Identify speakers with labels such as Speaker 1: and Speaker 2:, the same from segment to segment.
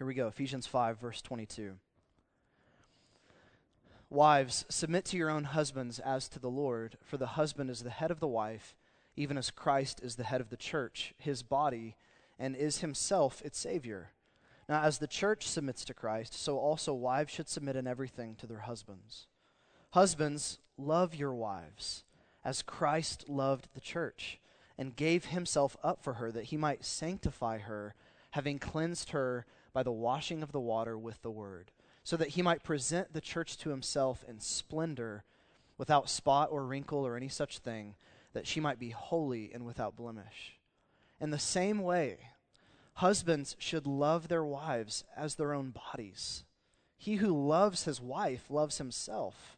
Speaker 1: Here we go Ephesians 5, verse 22. Wives, submit to your own husbands as to the Lord, for the husband is the head of the wife, even as Christ is the head of the church, his body, and is himself its Savior. Now, as the church submits to Christ, so also wives should submit in everything to their husbands. Husbands, love your wives, as Christ loved the church, and gave himself up for her, that he might sanctify her, having cleansed her by the washing of the water with the word so that he might present the church to himself in splendor, without spot or wrinkle or any such thing, that she might be holy and without blemish. In the same way, husbands should love their wives as their own bodies. He who loves his wife loves himself.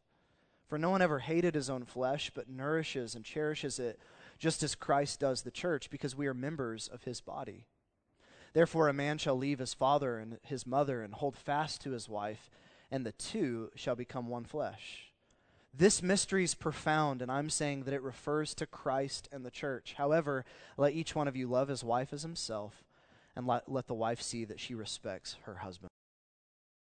Speaker 1: For no one ever hated his own flesh, but nourishes and cherishes it, just as Christ does the church, because we are members of his body. Therefore, a man shall leave his father and his mother and hold fast to his wife, and the two shall become one flesh. This mystery is profound, and I'm saying that it refers to Christ and the church. However, let each one of you love his wife as himself, and let, let the wife see that she respects her husband.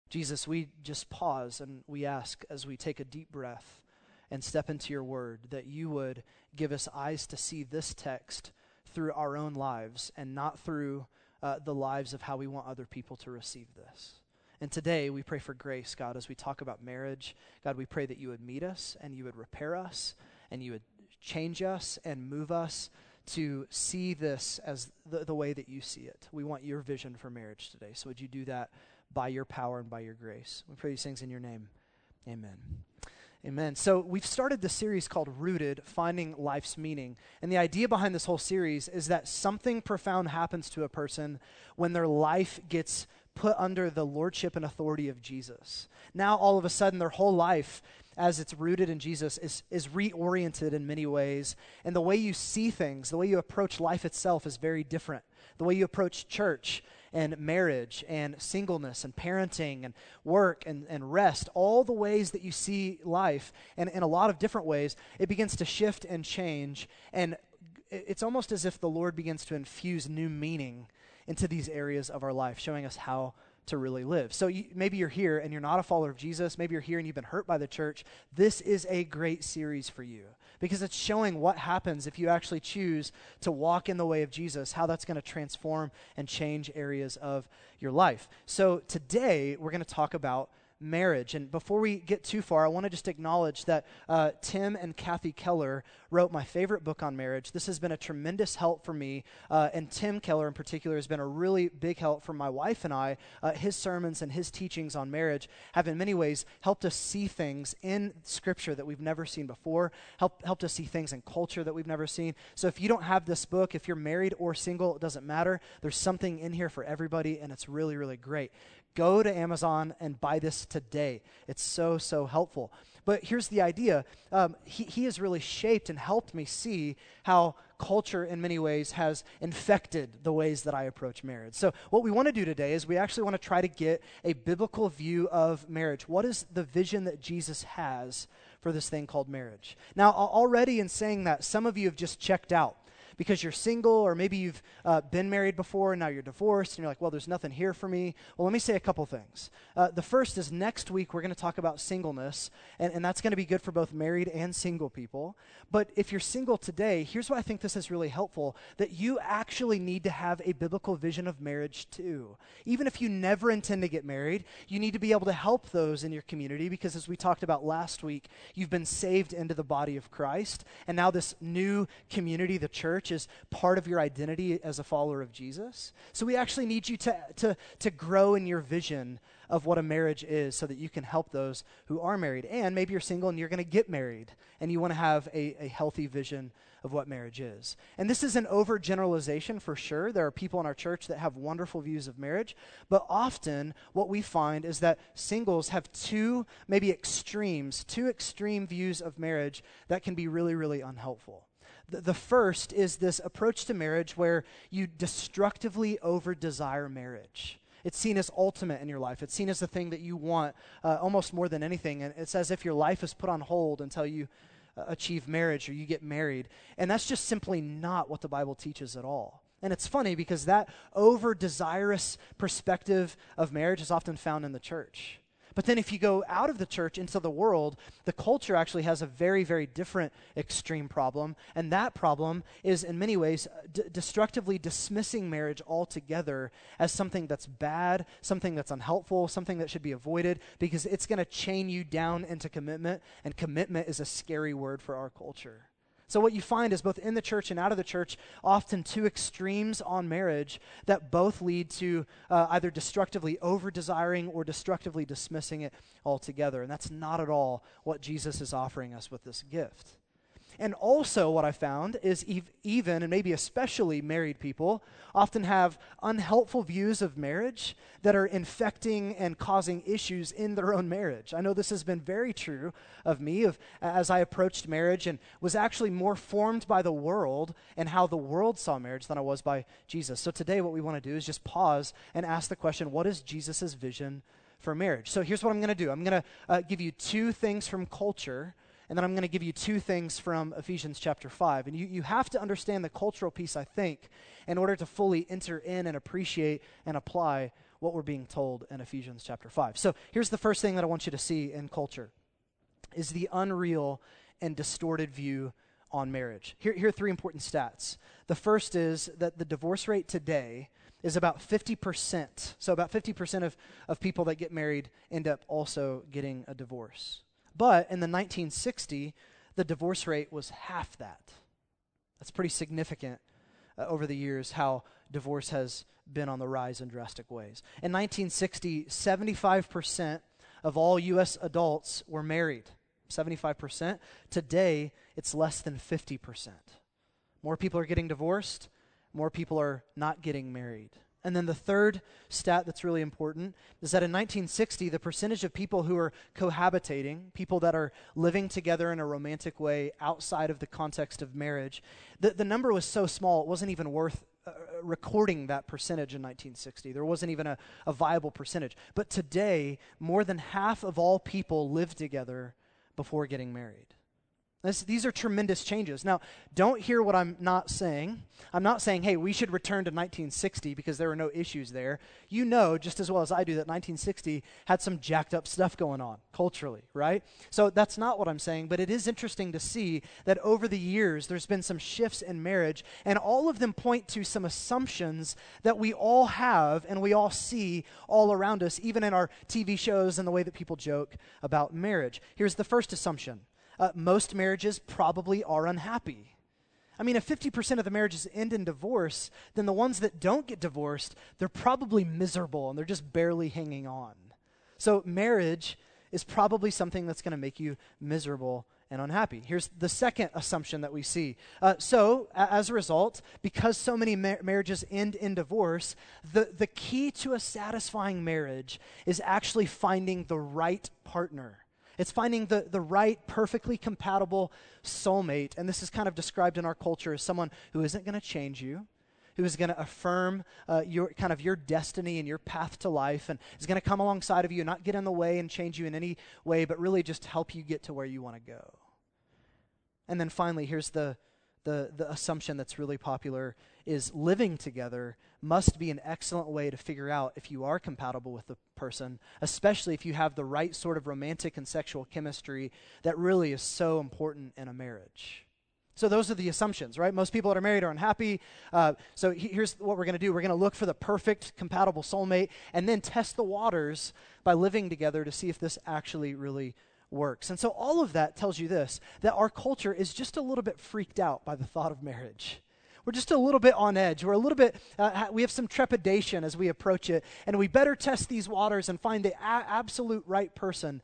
Speaker 1: Jesus, we just pause and we ask as we take a deep breath and step into your word that you would give us eyes to see this text through our own lives and not through uh, the lives of how we want other people to receive this. And today we pray for grace, God, as we talk about marriage. God, we pray that you would meet us and you would repair us and you would change us and move us to see this as the, the way that you see it. We want your vision for marriage today. So would you do that by your power and by your grace? We pray these things in your name. Amen. Amen. So we've started the series called Rooted Finding Life's Meaning. And the idea behind this whole series is that something profound happens to a person when their life gets put under the lordship and authority of Jesus. Now, all of a sudden, their whole life, as it's rooted in Jesus, is, is reoriented in many ways. And the way you see things, the way you approach life itself is very different. The way you approach church and marriage and singleness and parenting and work and, and rest, all the ways that you see life, and in a lot of different ways, it begins to shift and change. And it's almost as if the Lord begins to infuse new meaning into these areas of our life, showing us how to really live. So you, maybe you're here and you're not a follower of Jesus. Maybe you're here and you've been hurt by the church. This is a great series for you because it's showing what happens if you actually choose to walk in the way of Jesus, how that's going to transform and change areas of your life. So today we're going to talk about marriage. And before we get too far, I want to just acknowledge that uh, Tim and Kathy Keller wrote my favorite book on marriage. This has been a tremendous help for me. Uh, and Tim Keller, in particular, has been a really big help for my wife and I. Uh, his sermons and his teachings on marriage have, in many ways, helped us see things in Scripture that we've never seen before, help, helped us see things in culture that we've never seen. So if you don't have this book, if you're married or single, it doesn't matter. There's something in here for everybody, and it's really, really great. Go to Amazon and buy this today. It's so, so helpful. But here's the idea um, he, he has really shaped and helped me see how culture, in many ways, has infected the ways that I approach marriage. So, what we want to do today is we actually want to try to get a biblical view of marriage. What is the vision that Jesus has for this thing called marriage? Now, already in saying that, some of you have just checked out because you're single, or maybe you've uh, been married before and now you're divorced, and you're like, well, there's nothing here for me. Well, let me say a couple things. Uh, the first is next week we're going to talk about singleness, and, and that's going to be good for both married and single people. But if you're single today, here's why I think this is really helpful that you actually need to have a biblical vision of marriage too. Even if you never intend to get married, you need to be able to help those in your community because, as we talked about last week, you've been saved into the body of Christ, and now this new community, the church, church is part of your identity as a follower of Jesus. So we actually need you to, to, to grow in your vision of what a marriage is so that you can help those who are married. And maybe you're single and you're going to get married and you want to have a, a healthy vision of what marriage is. And this is an overgeneralization for sure. There are people in our church that have wonderful views of marriage, but often what we find is that singles have two, maybe extremes, two extreme views of marriage that can be really, really unhelpful. The, first is this approach to marriage where you destructively over desire marriage. It's seen as ultimate in your life. It's seen as the thing that you want uh, almost more than anything. And it's as if your life is put on hold until you uh, achieve marriage or you get married. And that's just simply not what the Bible teaches at all. And it's funny because that over desirous perspective of marriage is often found in the church. But then if you go out of the church into the world, the culture actually has a very, very different extreme problem. And that problem is, in many ways, d- destructively dismissing marriage altogether as something that's bad, something that's unhelpful, something that should be avoided, because it's going to chain you down into commitment. And commitment is a scary word for our culture. So, what you find is both in the church and out of the church, often two extremes on marriage that both lead to uh, either destructively over desiring or destructively dismissing it altogether. And that's not at all what Jesus is offering us with this gift. And also, what I found is ev- even, and maybe especially married people, often have unhelpful views of marriage that are infecting and causing issues in their own marriage. I know this has been very true of me of, as I approached marriage and was actually more formed by the world and how the world saw marriage than I was by Jesus. So today, what we want to do is just pause and ask the question what is Jesus' vision for marriage? So here's what I'm going to do I'm going to uh, give you two things from culture and then I'm going to give you two things from Ephesians chapter 5. And you, you have to understand the cultural piece, I think, in order to fully enter in and appreciate and apply what we're being told in Ephesians chapter 5. So here's the first thing that I want you to see in culture is the unreal and distorted view on marriage. Here, here are three important stats. The first is that the divorce rate today is about 50%. So, about 50% of, of people that get married end up also getting a divorce. But in the 1960, the divorce rate was half that. That's pretty significant uh, over the years how divorce has been on the rise in drastic ways. In 1960, 75% of all U.S. adults were married. 75%. Today, it's less than 50%. More people are getting divorced, more people are not getting married. And then the third stat that's really important is that in 1960, the percentage of people who are cohabitating, people that are living together in a romantic way outside of the context of marriage, the, the number was so small it wasn't even worth uh, recording that percentage in 1960. There wasn't even a, a viable percentage. But today, more than half of all people live together before getting married. This, these are tremendous changes. Now, don't hear what I'm not saying. I'm not saying, hey, we should return to 1960 because there were no issues there. You know, just as well as I do, that 1960 had some jacked up stuff going on culturally, right? So that's not what I'm saying, but it is interesting to see that over the years there's been some shifts in marriage, and all of them point to some assumptions that we all have and we all see all around us, even in our TV shows and the way that people joke about marriage. Here's the first assumption uh, most marriages probably are unhappy. I mean, if 50% of the marriages end in divorce, then the ones that don't get divorced, they're probably miserable and they're just barely hanging on. So, marriage is probably something that's going to make you miserable and unhappy. Here's the second assumption that we see. Uh, so, a- as a result, because so many mar- marriages end in divorce, the, the key to a satisfying marriage is actually finding the right partner. It's finding the, the right, perfectly compatible soulmate. And this is kind of described in our culture as someone who isn't going to change you, who is going to affirm uh, your kind of your destiny and your path to life, and is going to come alongside of you and not get in the way and change you in any way, but really just help you get to where you want to go. And then finally, here's the the, the assumption that's really popular is living together must be an excellent way to figure out if you are compatible with the person, especially if you have the right sort of romantic and sexual chemistry that really is so important in a marriage. So, those are the assumptions, right? Most people that are married are unhappy. Uh, so, he, here's what we're going to do we're going to look for the perfect, compatible soulmate and then test the waters by living together to see if this actually really works. And so all of that tells you this that our culture is just a little bit freaked out by the thought of marriage. We're just a little bit on edge. We're a little bit, uh, we have some trepidation as we approach it. And we better test these waters and find the a- absolute right person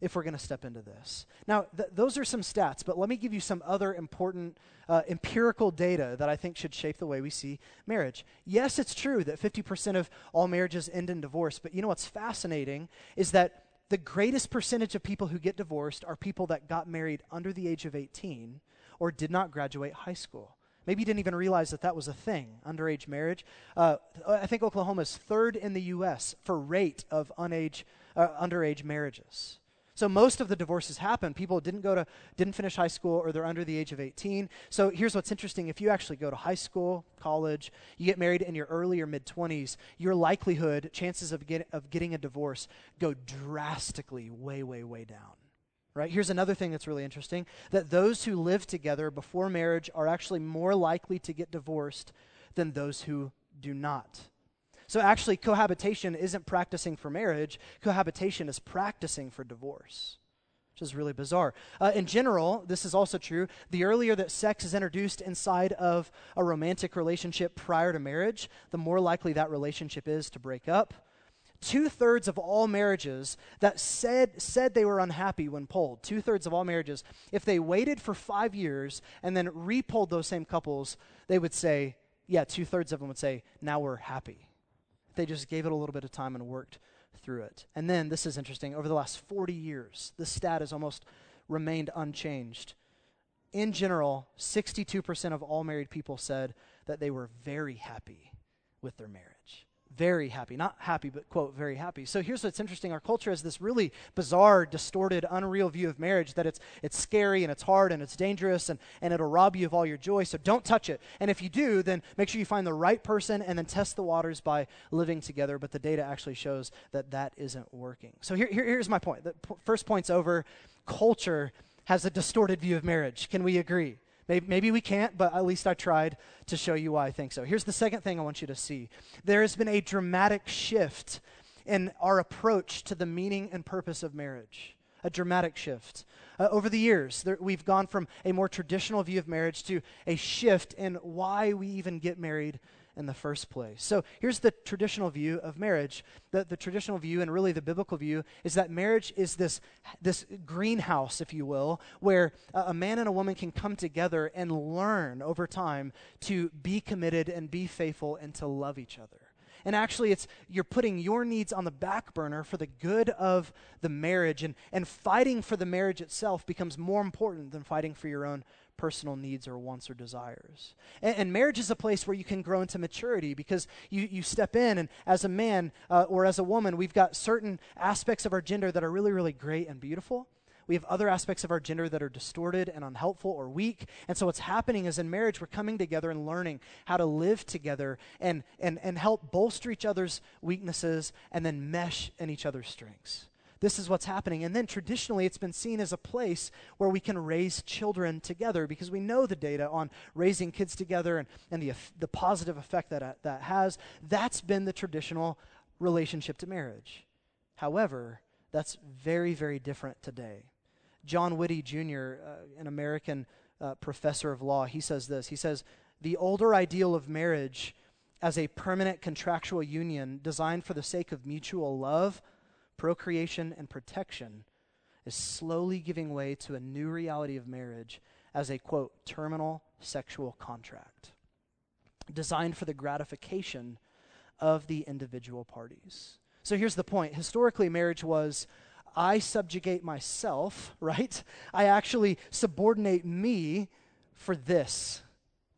Speaker 1: if we're going to step into this. Now, th- those are some stats, but let me give you some other important uh, empirical data that I think should shape the way we see marriage. Yes, it's true that 50% of all marriages end in divorce, but you know what's fascinating is that the greatest percentage of people who get divorced are people that got married under the age of 18 or did not graduate high school. Maybe you didn't even realize that that was a thing, underage marriage. Uh, I think Oklahoma is third in the U.S. for rate of unage, uh, underage marriages. So most of the divorces happen. People didn't go to, didn't finish high school, or they're under the age of 18. So here's what's interesting: if you actually go to high school, college, you get married in your early or mid 20s, your likelihood, chances of, get, of getting a divorce go drastically way, way, way down. Right? Here's another thing that's really interesting: that those who live together before marriage are actually more likely to get divorced than those who do not. So actually, cohabitation isn't practicing for marriage, cohabitation is practicing for divorce, which is really bizarre. Uh, in general, this is also true. The earlier that sex is introduced inside of a romantic relationship prior to marriage, the more likely that relationship is to break up. Two thirds of all marriages that said, said they were unhappy when polled, two thirds of all marriages, if they waited for five years and then repolled those same couples, they would say, yeah, two thirds of them would say, now we're happy. They just gave it a little bit of time and worked through it. And then, this is interesting, over the last 40 years, the stat has almost remained unchanged. In general, 62% of all married people said that they were very happy with their marriage very happy. Not happy, but quote, very happy. So here's what's interesting. Our culture has this really bizarre, distorted, unreal view of marriage that it's, it's scary and it's hard and it's dangerous and, and it'll rob you of all your joy. So don't touch it. And if you do, then make sure you find the right person and then test the waters by living together. But the data actually shows that that isn't working. So here, here here's my point. The p- first point's over. Culture has a distorted view of marriage. Can we agree? Maybe, maybe, we can't, but at least I tried to show you why I think so. Here's the second thing I want you to see there has been a dramatic shift in our approach to the meaning and purpose of marriage. A dramatic shift. Uh, over the years, there, we've gone from a more traditional view of marriage to a shift in why we even get married in the first place. So here's the traditional view of marriage. The, the traditional view, and really the biblical view, is that marriage is this, this greenhouse, if you will, where a, a man and a woman can come together and learn over time to be committed and be faithful and to love each other. And actually, it's you're putting your needs on the back burner for the good of the marriage, and, and fighting for the marriage itself becomes more important than fighting for your own personal needs or wants or desires. And, and, marriage is a place where you can grow into maturity because you, you step in, and as a man uh, or as a woman, we've got certain aspects of our gender that are really, really great and beautiful. We have other aspects of our gender that are distorted and unhelpful or weak. And so, what's happening is in marriage, we're coming together and learning how to live together and, and, and help bolster each other's weaknesses and then mesh in each other's strengths this is what's happening. And then traditionally, it's been seen as a place where we can raise children together because we know the data on raising kids together and, and the, the positive effect that that has. That's been the traditional relationship to marriage. However, that's very, very different today. John Witte Jr., uh, an American uh, professor of law, he says this. He says, The older ideal of marriage as a permanent contractual union designed for the sake of mutual love procreation, and protection is slowly giving way to a new reality of marriage as a, quote, terminal sexual contract designed for the gratification of the individual parties. So here's the point. Historically, marriage was I subjugate myself, right? I actually subordinate me for this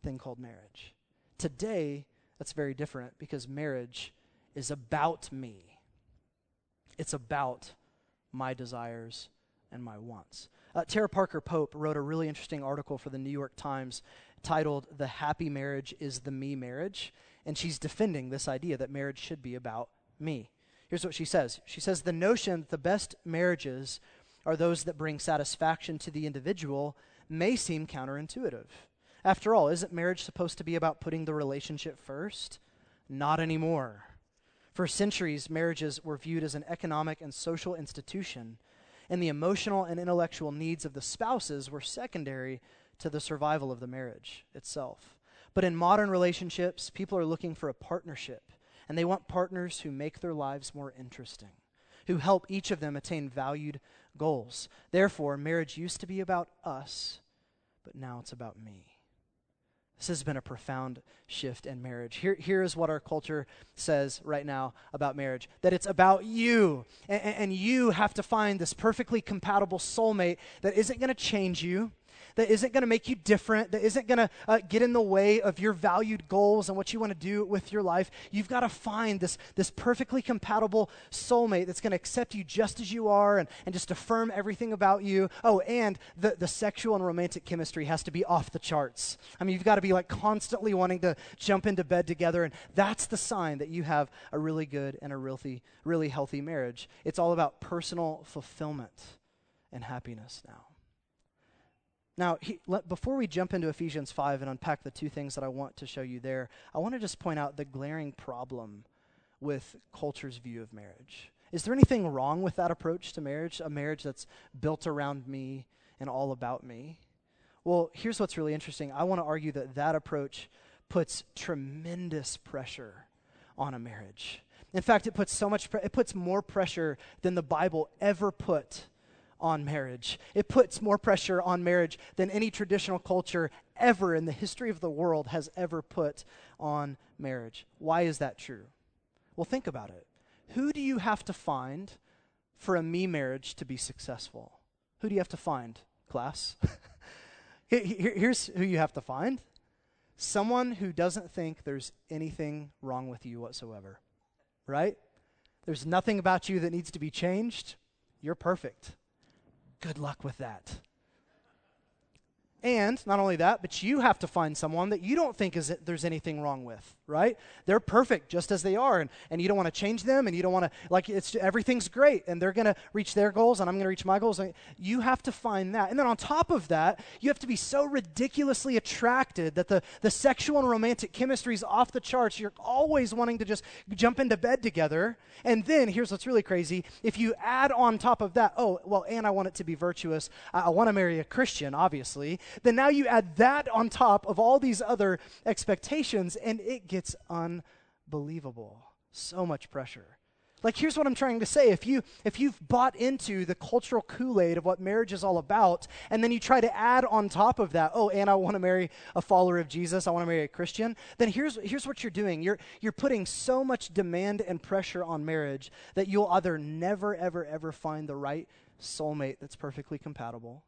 Speaker 1: thing called marriage. Today, that's very different because marriage is about me. It's about my desires and my wants. Uh, Tara Parker Pope wrote a really interesting article for the New York Times titled The Happy Marriage is the Me Marriage. And she's defending this idea that marriage should be about me. Here's what she says She says, The notion that the best marriages are those that bring satisfaction to the individual may seem counterintuitive. After all, isn't marriage supposed to be about putting the relationship first? Not anymore. For centuries, marriages were viewed as an economic and social institution, and the emotional and intellectual needs of the spouses were secondary to the survival of the marriage itself. But in modern relationships, people are looking for a partnership, and they want partners who make their lives more interesting, who help each of them attain valued goals. Therefore, marriage used to be about us, but now it's about me. This has been a profound shift in marriage. Here, here is what our culture says right now about marriage that it's about you. And, and you have to find this perfectly compatible soulmate that isn't going to change you, that isn't going to make you different, that isn't going to uh, get in the way of your valued goals and what you want to do with your life. You've got to find this, this perfectly compatible soulmate that's going to accept you just as you are and, and just affirm everything about you. Oh, and the, the sexual and romantic chemistry has to be off the charts. I mean, you've got to be like constantly wanting to jump into bed together, and that's the sign that you have a really good and a really, really healthy marriage. It's all about personal fulfillment and happiness now. Now, he, let, before we jump into Ephesians 5 and unpack the two things that I want to show you there, I want to just point out the glaring problem with culture's view of marriage. Is there anything wrong with that approach to marriage, a marriage that's built around me and all about me? Well, here's what's really interesting. I want to argue that that approach puts tremendous pressure on a marriage. In fact, it puts so much pre- it puts more pressure than the Bible ever put on marriage. It puts more pressure on marriage than any traditional culture ever in the history of the world has ever put on marriage. Why is that true? Well, think about it. Who do you have to find for a me marriage to be successful? Who do you have to find, class? Here's who you have to find someone who doesn't think there's anything wrong with you whatsoever, right? There's nothing about you that needs to be changed. You're perfect. Good luck with that. And not only that, but you have to find someone that you don't think is there's anything wrong with, right? They're perfect just as they are, and, and you don't want to change them, and you don't want to like it's everything's great, and they're to reach their goals, and I'm to reach my goals. You have to find that, and then on top of that, you have to be so ridiculously attracted that the the sexual and romantic chemistry is off the charts. You're always wanting to just jump into bed together, and then here's what's really crazy: if you add on top of that, oh well, and I want it to be virtuous. I, I want to marry a Christian, obviously then now you add that on top of all these other expectations, and it gets unbelievable. So much pressure. Like here's what I'm trying to say. If you if you've bought into the cultural Kool-Aid of what marriage is all about, and then you try to add on top of that, oh, and I want to marry a follower of Jesus, I want to marry a Christian, then here's here's what you're doing. You're you're putting so much demand and pressure on marriage that you'll either never, ever, ever find the right soulmate that's perfectly compatible,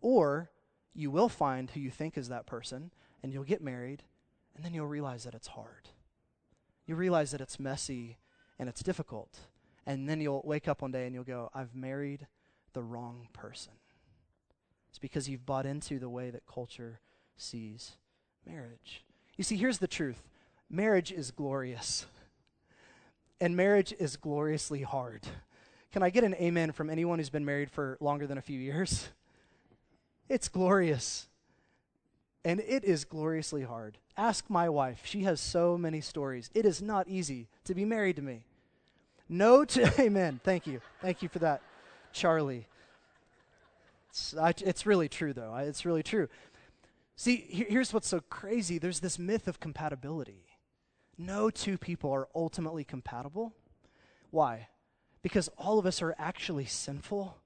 Speaker 1: or you will find who you think is that person, and you'll get married, and then you'll realize that it's hard. You realize that it's messy and it's difficult. And then you'll wake up one day and you'll go, I've married the wrong person. It's because you've bought into the way that culture sees marriage. You see, here's the truth marriage is glorious, and marriage is gloriously hard. Can I get an amen from anyone who's been married for longer than a few years? It's glorious. And it is gloriously hard. Ask my wife. She has so many stories. It is not easy to be married to me. No to, amen. Thank you. Thank you for that, Charlie. It's, I, it's really true, though. I, it's really true. See, here, here's what's so crazy there's this myth of compatibility. No two people are ultimately compatible. Why? Because all of us are actually sinful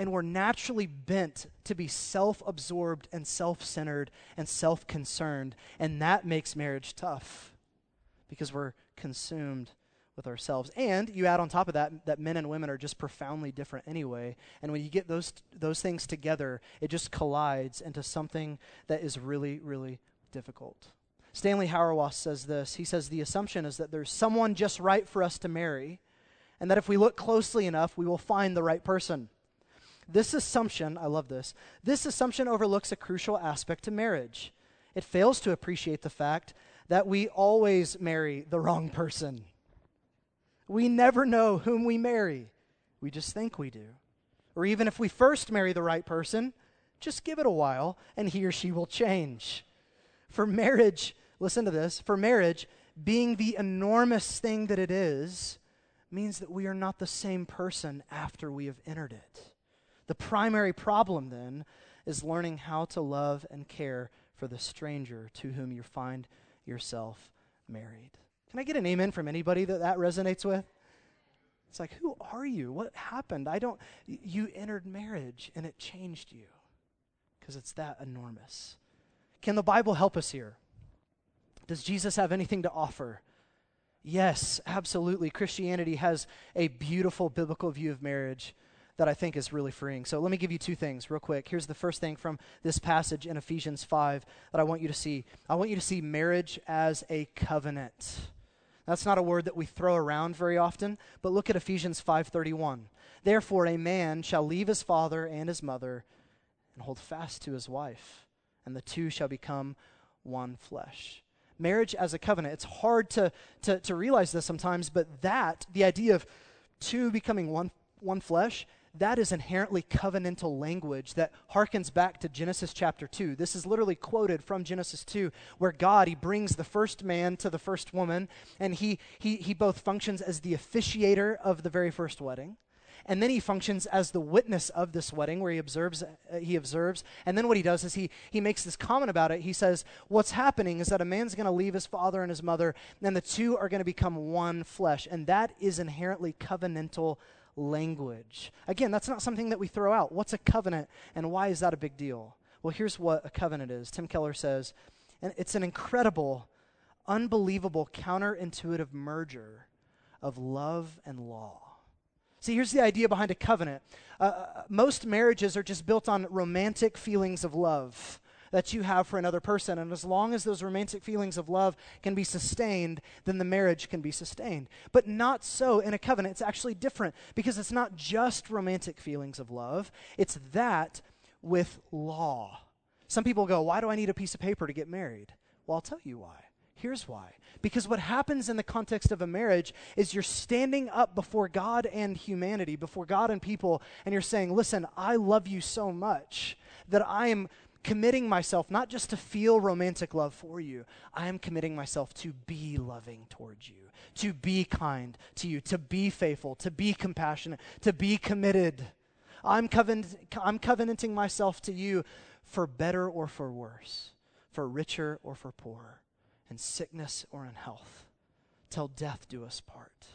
Speaker 1: and we're naturally bent to be self absorbed and self centered and self concerned. And that makes marriage tough because we're consumed with ourselves. And you add on top of that that men and women are just profoundly different anyway. And when you get those, those things together, it just collides into something that is really, really difficult. Stanley Hauerwas says this. He says the assumption is that there's someone just right for us to marry, and that if we look closely enough, we will find the right person. This assumption, I love this, this assumption overlooks a crucial aspect to marriage. It fails to appreciate the fact that we always marry the wrong person. We never know whom we marry, we just think we do. Or even if we first marry the right person, just give it a while and he or she will change. For marriage, listen to this, for marriage, being the enormous thing that it is, means that we are not the same person after we have entered it. The primary problem then is learning how to love and care for the stranger to whom you find yourself married. Can I get an amen from anybody that that resonates with? It's like, who are you? What happened? I don't. You entered marriage and it changed you because it's that enormous. Can the Bible help us here? Does Jesus have anything to offer? Yes, absolutely. Christianity has a beautiful biblical view of marriage that I think is really freeing. So let me give you two things real quick. Here's the first thing from this passage in Ephesians 5 that I want you to see. I want you to see marriage as a covenant. That's not a word that we throw around very often, but look at Ephesians 5:31. Therefore a man shall leave his father and his mother and hold fast to his wife, and the two shall become one flesh. Marriage as a covenant. It's hard to, to, to realize this sometimes, but that, the idea of two becoming one, one flesh, that is inherently covenantal language that harkens back to Genesis chapter 2. This is literally quoted from Genesis 2, where God, he brings the first man to the first woman, and he, he, he both functions as the officiator of the very first wedding, and then he functions as the witness of this wedding where he observes uh, he observes and then what he does is he he makes this comment about it he says what's happening is that a man's going to leave his father and his mother and the two are going to become one flesh and that is inherently covenantal language. Again, that's not something that we throw out. What's a covenant and why is that a big deal? Well, here's what a covenant is. Tim Keller says, and it's an incredible, unbelievable, counterintuitive merger of love and law. See, here's the idea behind a covenant. Uh, uh most marriages are just built on romantic feelings of love that you have for another person. And as long as those romantic feelings of love can be sustained, then the marriage can be sustained. But not so in a covenant. It's actually different because it's not just romantic feelings of love, it's that with law. Some people go, Why do I need a piece of paper to get married? Well, I'll tell you why. Here's why. Because what happens in the context of a marriage is you're standing up before God and humanity, before God and people, and you're saying, Listen, I love you so much that I am committing myself not just to feel romantic love for you, I am committing myself to be loving towards you, to be kind to you, to be faithful, to be compassionate, to be committed. I'm, covenant, I'm covenanting myself to you for better or for worse, for richer or for poorer, in sickness or in health, till death do us part.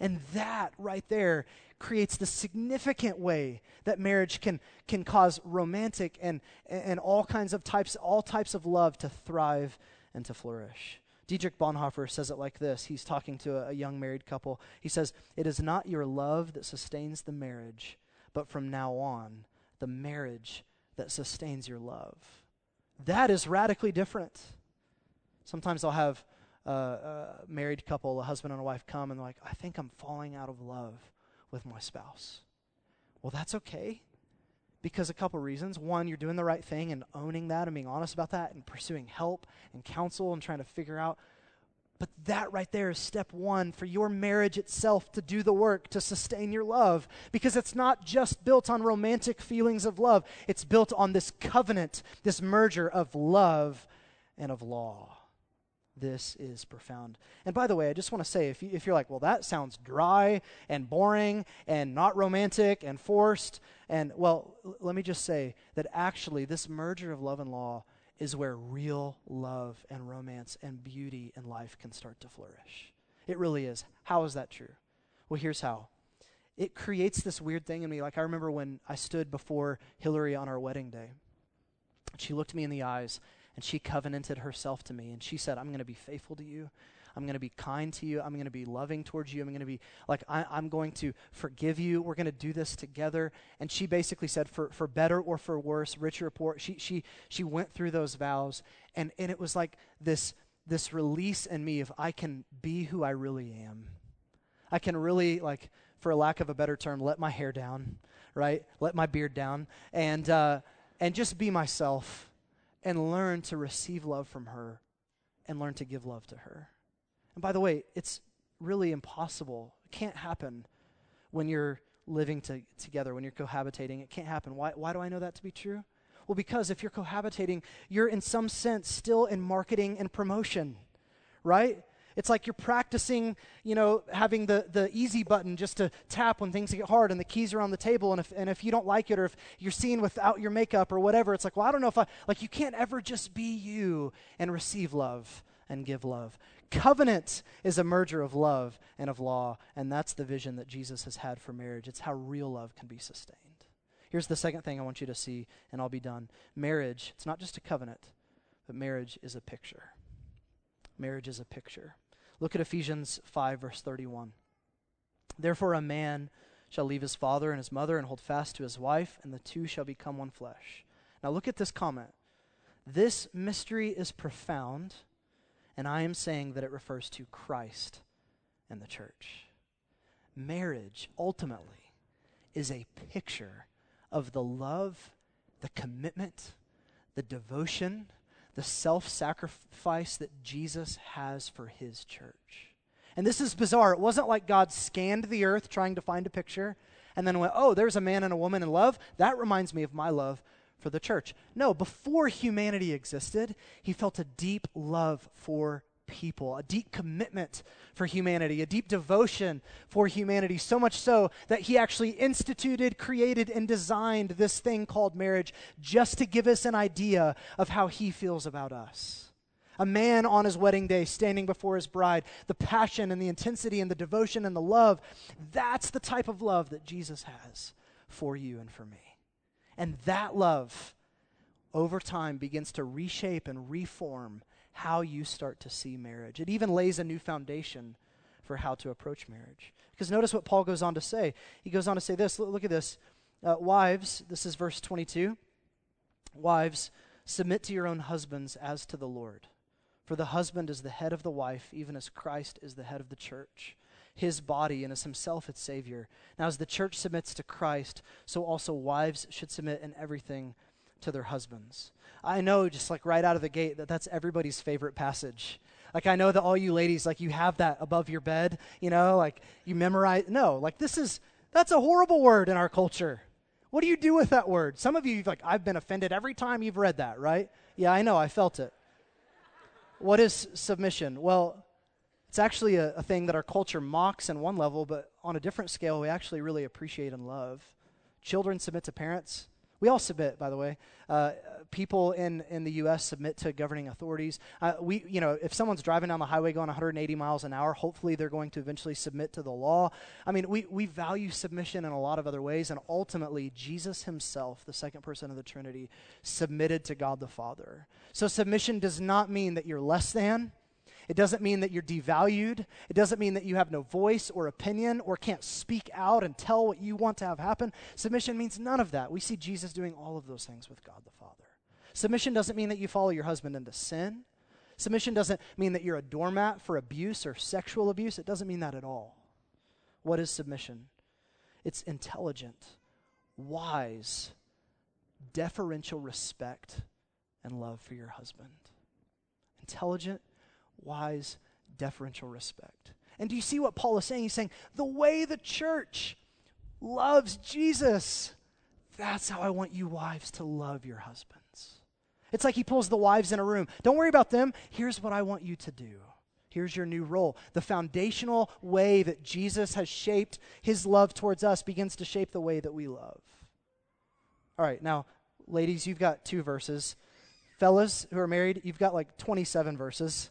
Speaker 1: And that right there creates the significant way that marriage can, can cause romantic and, and all kinds of types, all types of love to thrive and to flourish. Dietrich Bonhoeffer says it like this. He's talking to a, a young married couple. He says, It is not your love that sustains the marriage, but from now on, the marriage that sustains your love. That is radically different. Sometimes I'll have uh, a married couple, a husband and a wife, come and they're like, I think I'm falling out of love with my spouse. Well, that's okay because a couple reasons. One, you're doing the right thing and owning that and being honest about that and pursuing help and counsel and trying to figure out. But that right there is step one for your marriage itself to do the work to sustain your love because it's not just built on romantic feelings of love, it's built on this covenant, this merger of love and of law. This is profound. And by the way, I just want to say if, you, if you're like, well, that sounds dry and boring and not romantic and forced, and well, l- let me just say that actually, this merger of love and law is where real love and romance and beauty in life can start to flourish. It really is. How is that true? Well, here's how it creates this weird thing in me. Like, I remember when I stood before Hillary on our wedding day, she looked me in the eyes and she covenanted herself to me. And she said, I'm going to be faithful to you. I'm going to be kind to you. I'm going to be loving towards you. I'm going to be like, I, am going to forgive you. We're going to do this together. And she basically said, for, for better or for worse, richer or poor, she, she, she went through those vows. And, and it was like this, this release in me of I can be who I really am. I can really, like, for lack of a better term, let my hair down, right? Let my beard down. And, uh, and just be myself and learn to receive love from her and learn to give love to her. And by the way, it's really impossible. It can't happen when you're living to, together, when you're cohabitating. It can't happen. Why, why do I know that to be true? Well, because if you're cohabitating, you're in some sense still in marketing and promotion, right? It's like you're practicing, you know, having the, the easy button just to tap when things get hard and the keys are on the table. And if, and if you don't like it or if you're seen without your makeup or whatever, it's like, well, I don't know if I, like, you can't ever just be you and receive love and give love. Covenant is a merger of love and of law. And that's the vision that Jesus has had for marriage. It's how real love can be sustained. Here's the second thing I want you to see, and I'll be done. Marriage, it's not just a covenant, but marriage is a picture. Marriage is a picture. Look at Ephesians 5, verse 31. Therefore, a man shall leave his father and his mother and hold fast to his wife, and the two shall become one flesh. Now look at this comment. This mystery is profound, and I am saying that it refers to Christ and the church. Marriage, ultimately, is a picture of the love, the commitment, the devotion, the self sacrifice that Jesus has for his church. And this is bizarre. It wasn't like God scanned the earth trying to find a picture and then went, oh, there's a man and a woman in love. That reminds me of my love for the church. No, before humanity existed, he felt a deep love for people, a deep commitment for humanity, a deep devotion for humanity, so much so that he actually instituted, created, and designed this thing called marriage just to give us an idea of how he feels about us a man on his wedding day standing before his bride, the passion and the intensity and the devotion and the love, that's the type of love that Jesus has for you and for me. And that love, over time, begins to reshape and reform how you start to see marriage. It even lays a new foundation for how to approach marriage. Because notice what Paul goes on to say. He goes on to say this look at this. Uh, wives, this is verse 22. Wives, submit to your own husbands as to the Lord. For the husband is the head of the wife, even as Christ is the head of the church, his body, and as himself its Savior. Now, as the church submits to Christ, so also wives should submit in everything to their husbands. I know, just like right out of the gate, that that's everybody's favorite passage. Like, I know that all you ladies, like, you have that above your bed, you know, like, you memorize. No, like, this is, that's a horrible word in our culture. What do you do with that word? Some of you, like, I've been offended every time you've read that, right? Yeah, I know, I felt it. What is submission? Well, it's actually a, a, thing that our culture mocks in one level, but on a different scale, we actually really appreciate and love. Children submit to parents. We all submit, by the way. Uh, people in, in the U.S. submit to governing authorities. Uh, we, you know, if someone's driving down the highway going 180 miles an hour, hopefully they're going to eventually submit to the law. I mean, we, we value submission in a lot of other ways, and ultimately, Jesus himself, the second person of the Trinity, submitted to God the Father. So submission does not mean that you're less than. It doesn't mean that you're devalued. It doesn't mean that you have no voice or opinion or can't speak out and tell what you want to have happen. Submission means none of that. We see Jesus doing all of those things with God the Father. Submission doesn't mean that you follow your husband into sin. Submission doesn't mean that you're a doormat for abuse or sexual abuse. It doesn't mean that at all. What is submission? It's intelligent, wise, deferential respect and love for your husband. Intelligent, wise, deferential respect. And do you see what Paul is saying? He's saying, the way the church loves Jesus, that's how I want you wives to love your husbands. It's like he pulls the wives in a room. Don't worry about them. Here's what I want you to do. Here's your new role. The foundational way that Jesus has shaped his love towards us begins to shape the way that we love. All right, now, ladies, you've got two verses. Fellas who are married, you've got like 27 verses.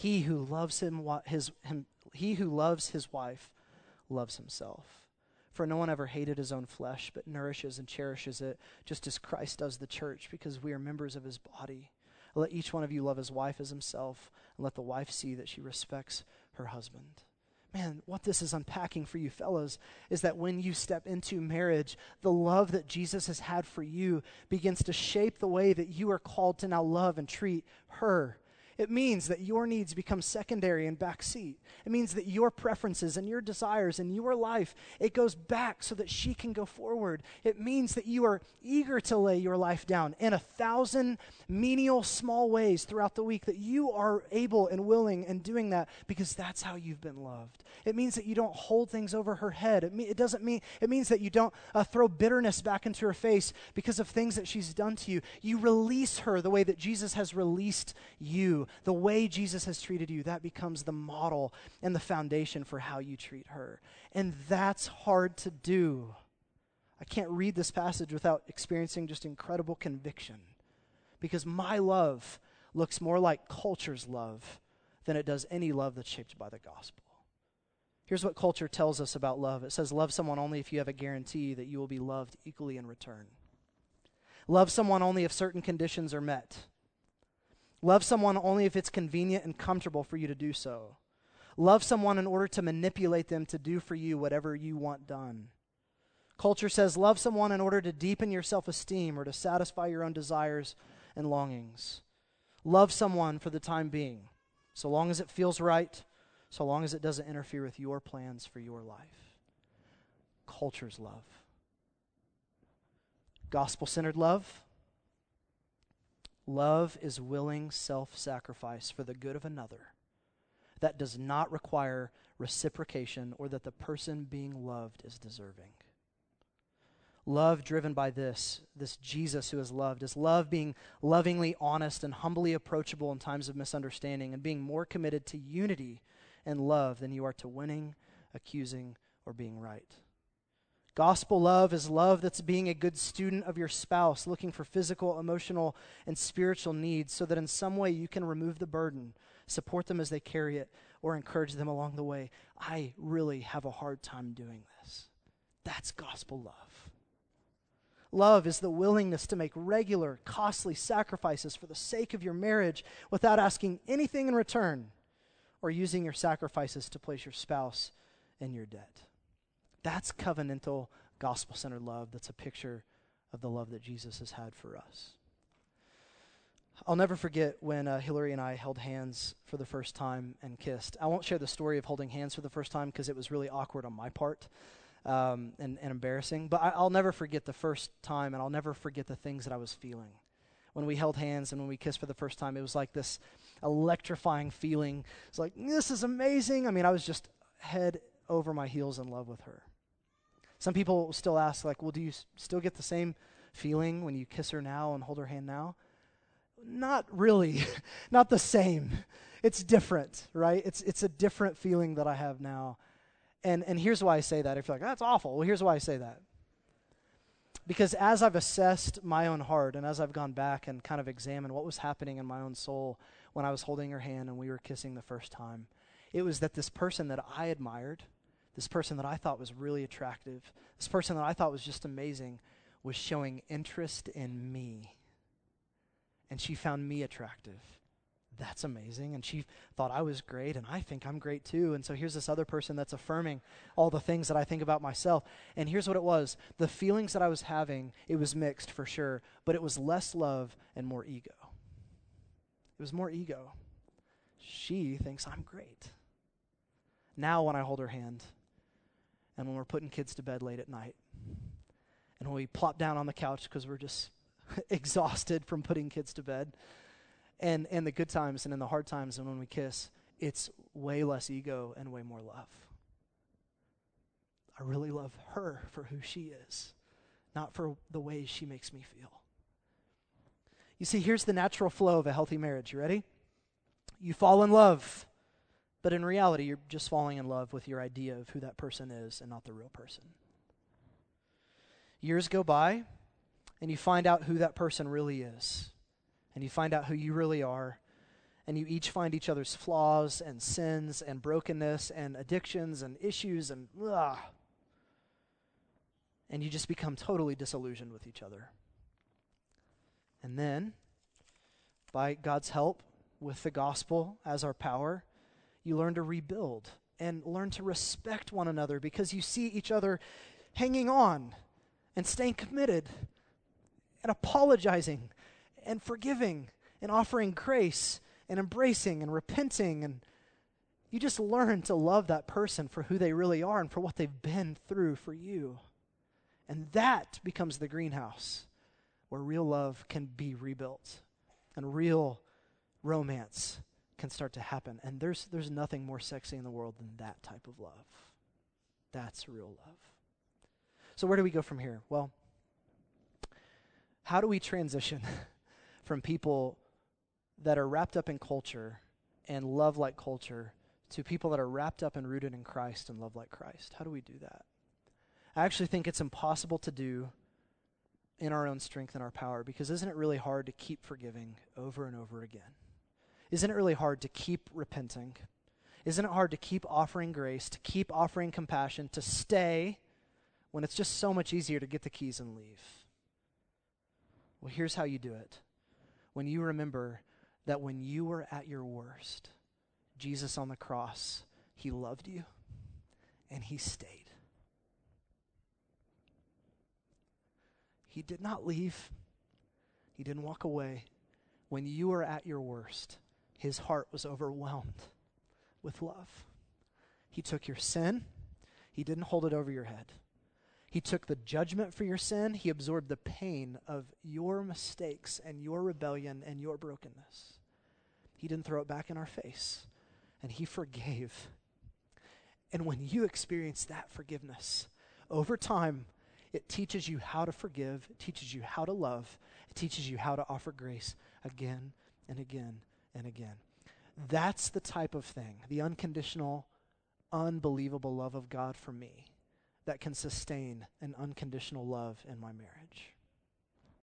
Speaker 1: He who loves him, his, him, he who loves his wife loves himself. For no one ever hated his own flesh, but nourishes and cherishes it, just as Christ does the church, because we are members of his body. Let each one of you love his wife as himself, and let the wife see that she respects her husband. Man, what this is unpacking for you, fellows, is that when you step into marriage, the love that Jesus has had for you begins to shape the way that you are called to now love and treat her it means that your needs become secondary and backseat. It means that your preferences and your desires and your life, it goes back so that she can go forward. It means that you are eager to lay your life down in a thousand menial small ways throughout the week that you are able and willing and doing that because that's how you've been loved. It means that you don't hold things over her head. It, me- it doesn't mean it means that you don't uh, throw bitterness back into her face because of things that she's done to you. You release her the way that Jesus has released you the way Jesus has treated you, that becomes the model and the foundation for how you treat her. And that's hard to do. I can't read this passage without experiencing just incredible conviction because my love looks more like culture's love than it does any love that's shaped by the gospel. Here's what culture tells us about love it says, Love someone only if you have a guarantee that you will be loved equally in return. Love someone only if certain conditions are met. Love someone only if it's convenient and comfortable for you to do so. Love someone in order to manipulate them to do for you whatever you want done. Culture says love someone in order to deepen your self esteem or to satisfy your own desires and longings. Love someone for the time being, so long as it feels right, so long as it doesn't interfere with your plans for your life. Culture's love. Gospel centered love. Love is willing self sacrifice for the good of another that does not require reciprocation or that the person being loved is deserving. Love driven by this, this Jesus who is loved, is love being lovingly honest and humbly approachable in times of misunderstanding and being more committed to unity and love than you are to winning, accusing, or being right. Gospel love is love that's being a good student of your spouse, looking for physical, emotional, and spiritual needs so that in some way you can remove the burden, support them as they carry it, or encourage them along the way. I really have a hard time doing this. That's gospel love. Love is the willingness to make regular, costly sacrifices for the sake of your marriage without asking anything in return or using your sacrifices to place your spouse in your debt. That's covenantal, gospel centered love. That's a picture of the love that Jesus has had for us. I'll never forget when uh, Hillary and I held hands for the first time and kissed. I won't share the story of holding hands for the first time because it was really awkward on my part um, and, and embarrassing. But I, I'll never forget the first time, and I'll never forget the things that I was feeling. When we held hands and when we kissed for the first time, it was like this electrifying feeling. It's like, this is amazing. I mean, I was just head over my heels in love with her. Some people still ask, like, well, do you s- still get the same feeling when you kiss her now and hold her hand now? Not really. Not the same. It's different, right? It's, it's a different feeling that I have now. And, and here's why I say that. If you're like, that's awful, well, here's why I say that. Because as I've assessed my own heart and as I've gone back and kind of examined what was happening in my own soul when I was holding her hand and we were kissing the first time, it was that this person that I admired, this person that I thought was really attractive, this person that I thought was just amazing, was showing interest in me. And she found me attractive that's amazing. And she thought I was great, and I think I'm great too. And so here's this other person that's affirming all the things that I think about myself. And here's what it was the feelings that I was having, it was mixed for sure, but it was less love and more ego. It was more ego. She thinks I'm great. Now, when I hold her hand, and when we're putting kids to bed late at night, and when we plop down on the couch because we're just exhausted from putting kids to bed, and and the good times and in the hard times and when we kiss, it's way less ego and way more love. I really love her for who she is, not for the ways she makes me feel. You see, here's the natural flow of a healthy marriage. You ready? You fall in love, but in reality, you're just falling in love with your idea of who that person is and not the real person. Years go by, and you find out who that person really is and you find out who you really are, and you each find each other's flaws and sins and brokenness and addictions and issues and ugh, and you just become totally disillusioned with each other. And then, by God's help, with the gospel as our power, you learn to rebuild and learn to respect one another because you see each other hanging on and staying committed and apologizing and forgiving and offering grace and embracing and repenting and you just learn to love that person for who they really are and for what they've been through for you. And that becomes the greenhouse where real love can be rebuilt and real romance can start to happen. And there's, there's nothing more sexy in the world than that type of love. That's real love. So, where do we go from here? Well, how do we transition from people that are wrapped up in culture and love like culture to people that are wrapped up and rooted in Christ and love like Christ? How do we do that? I actually think it's impossible to do in our own strength and our power because isn't it really hard to keep forgiving over and over again? Isn't it really hard to keep repenting? Isn't it hard to keep offering grace, to keep offering compassion, to stay when it's just so much easier to get the keys and leave? Well, here's how you do it. When you remember that when you were at your worst, Jesus on the cross, he loved you and he stayed. He did not leave, he didn't walk away. When you were at your worst, his heart was overwhelmed with love. He took your sin, he didn't hold it over your head. He took the judgment for your sin, he absorbed the pain of your mistakes and your rebellion and your brokenness. He didn't throw it back in our face, and he forgave. And when you experience that forgiveness, over time, it teaches you how to forgive, it teaches you how to love, it teaches you how to offer grace again and again and again. That's the type of thing, the unconditional, unbelievable love of God for me that can sustain an unconditional love in my marriage.